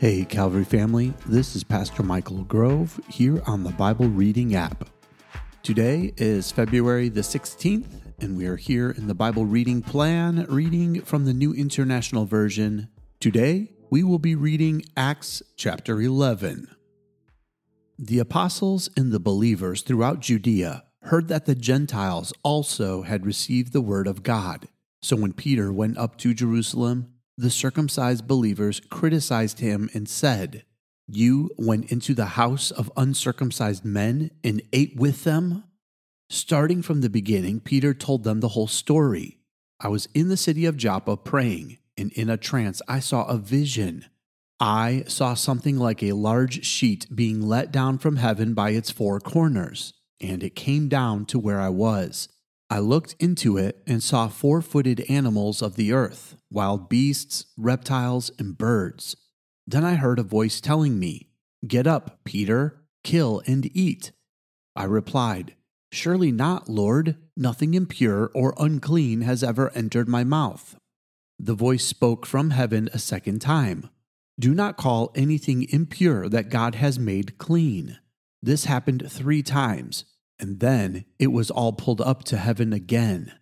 Hey, Calvary family, this is Pastor Michael Grove here on the Bible Reading app. Today is February the 16th, and we are here in the Bible Reading Plan, reading from the New International Version. Today, we will be reading Acts chapter 11. The apostles and the believers throughout Judea heard that the Gentiles also had received the word of God. So when Peter went up to Jerusalem, the circumcised believers criticized him and said, You went into the house of uncircumcised men and ate with them? Starting from the beginning, Peter told them the whole story. I was in the city of Joppa praying, and in a trance I saw a vision. I saw something like a large sheet being let down from heaven by its four corners, and it came down to where I was. I looked into it and saw four footed animals of the earth, wild beasts, reptiles, and birds. Then I heard a voice telling me, Get up, Peter, kill and eat. I replied, Surely not, Lord. Nothing impure or unclean has ever entered my mouth. The voice spoke from heaven a second time Do not call anything impure that God has made clean. This happened three times and then it was all pulled up to heaven again.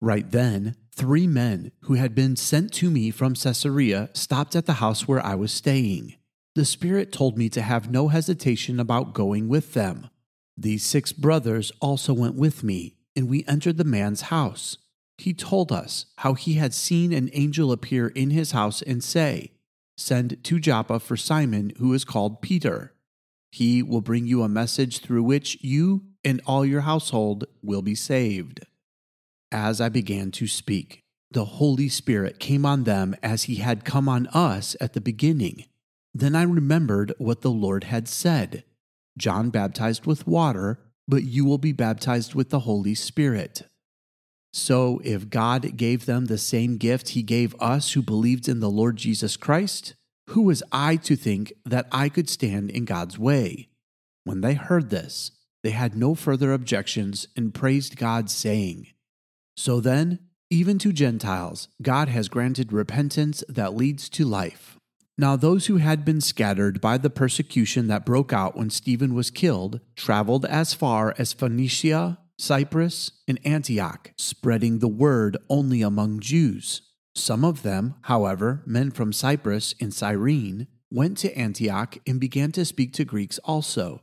Right then, three men who had been sent to me from Caesarea stopped at the house where I was staying. The Spirit told me to have no hesitation about going with them. These six brothers also went with me, and we entered the man's house. He told us how he had seen an angel appear in his house and say, Send to Joppa for Simon, who is called Peter. He will bring you a message through which you and all your household will be saved. As I began to speak, the Holy Spirit came on them as he had come on us at the beginning. Then I remembered what the Lord had said John baptized with water, but you will be baptized with the Holy Spirit. So, if God gave them the same gift he gave us who believed in the Lord Jesus Christ, who was I to think that I could stand in God's way? When they heard this, they had no further objections and praised God, saying, So then, even to Gentiles, God has granted repentance that leads to life. Now, those who had been scattered by the persecution that broke out when Stephen was killed traveled as far as Phoenicia, Cyprus, and Antioch, spreading the word only among Jews. Some of them, however, men from Cyprus and Cyrene, went to Antioch and began to speak to Greeks also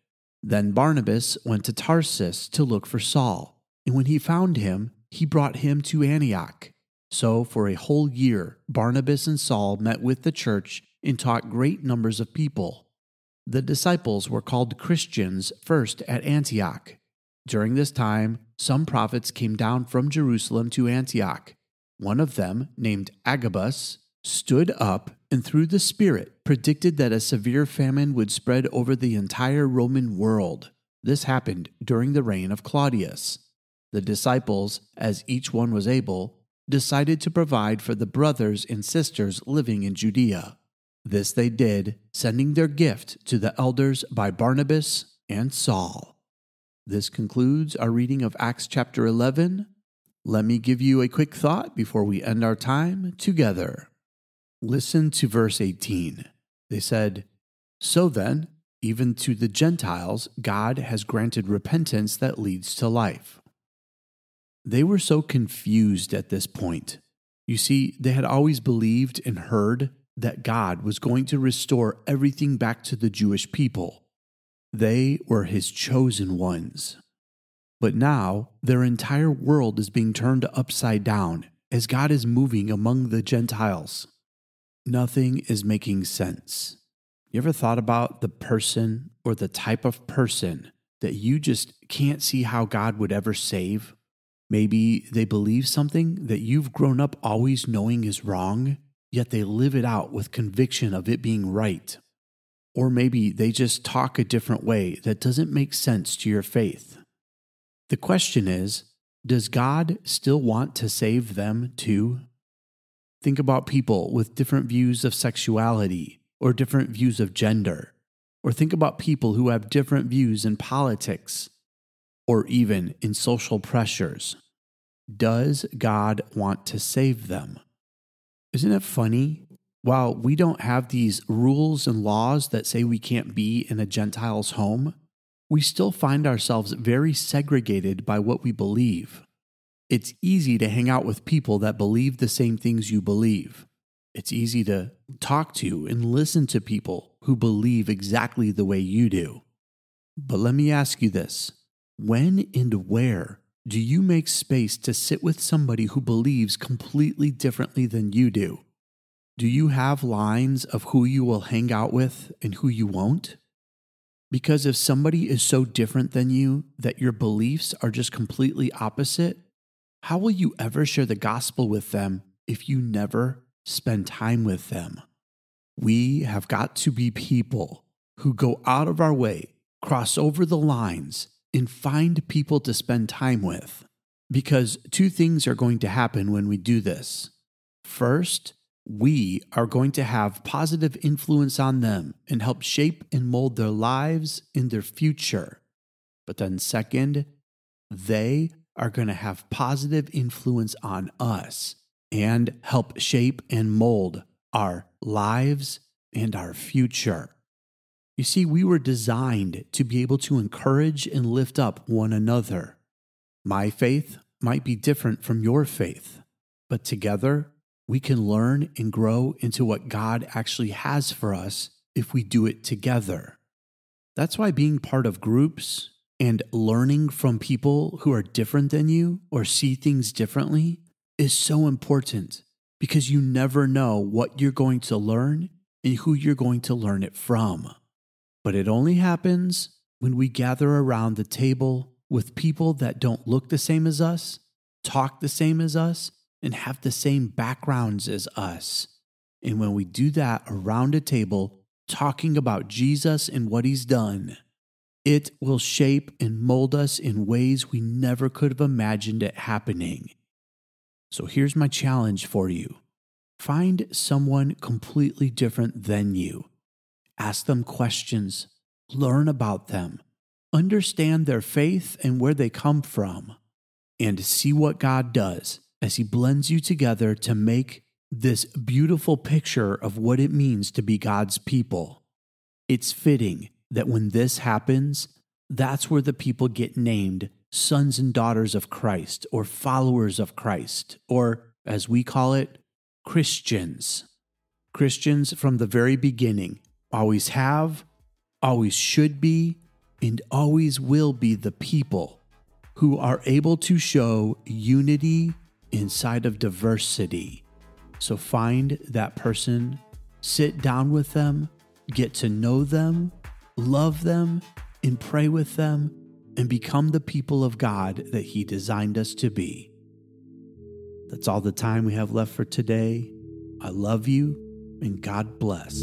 Then Barnabas went to Tarsus to look for Saul, and when he found him, he brought him to Antioch. So for a whole year, Barnabas and Saul met with the church and taught great numbers of people. The disciples were called Christians first at Antioch. During this time, some prophets came down from Jerusalem to Antioch. One of them, named Agabus, stood up and through the Spirit predicted that a severe famine would spread over the entire Roman world. This happened during the reign of Claudius. The disciples, as each one was able, decided to provide for the brothers and sisters living in Judea. This they did, sending their gift to the elders by Barnabas and Saul. This concludes our reading of Acts chapter 11. Let me give you a quick thought before we end our time together. Listen to verse 18. They said, So then, even to the Gentiles, God has granted repentance that leads to life. They were so confused at this point. You see, they had always believed and heard that God was going to restore everything back to the Jewish people. They were his chosen ones. But now their entire world is being turned upside down as God is moving among the Gentiles. Nothing is making sense. You ever thought about the person or the type of person that you just can't see how God would ever save? Maybe they believe something that you've grown up always knowing is wrong. yet they live it out with conviction of it being right. Or maybe they just talk a different way that doesn't make sense to your faith. The question is Does God still want to save them too? Think about people with different views of sexuality or different views of gender. Or think about people who have different views in politics or even in social pressures. Does God want to save them? Isn't it funny? While we don't have these rules and laws that say we can't be in a Gentile's home, we still find ourselves very segregated by what we believe. It's easy to hang out with people that believe the same things you believe. It's easy to talk to and listen to people who believe exactly the way you do. But let me ask you this when and where do you make space to sit with somebody who believes completely differently than you do? Do you have lines of who you will hang out with and who you won't? Because if somebody is so different than you that your beliefs are just completely opposite, how will you ever share the gospel with them if you never spend time with them? We have got to be people who go out of our way, cross over the lines, and find people to spend time with. Because two things are going to happen when we do this. First, we are going to have positive influence on them and help shape and mold their lives and their future. But then, second, they are going to have positive influence on us and help shape and mold our lives and our future. You see, we were designed to be able to encourage and lift up one another. My faith might be different from your faith, but together we can learn and grow into what God actually has for us if we do it together. That's why being part of groups and learning from people who are different than you or see things differently is so important because you never know what you're going to learn and who you're going to learn it from. But it only happens when we gather around the table with people that don't look the same as us, talk the same as us, and have the same backgrounds as us. And when we do that around a table, talking about Jesus and what he's done, it will shape and mold us in ways we never could have imagined it happening. So here's my challenge for you. Find someone completely different than you. Ask them questions, learn about them, understand their faith and where they come from, and see what God does as He blends you together to make this beautiful picture of what it means to be God's people. It's fitting that when this happens, that's where the people get named sons and daughters of Christ or followers of Christ, or as we call it, Christians. Christians from the very beginning always have, always should be, and always will be the people who are able to show unity inside of diversity. So find that person, sit down with them, get to know them, love them, and pray with them, and become the people of God that He designed us to be. That's all the time we have left for today. I love you, and God bless.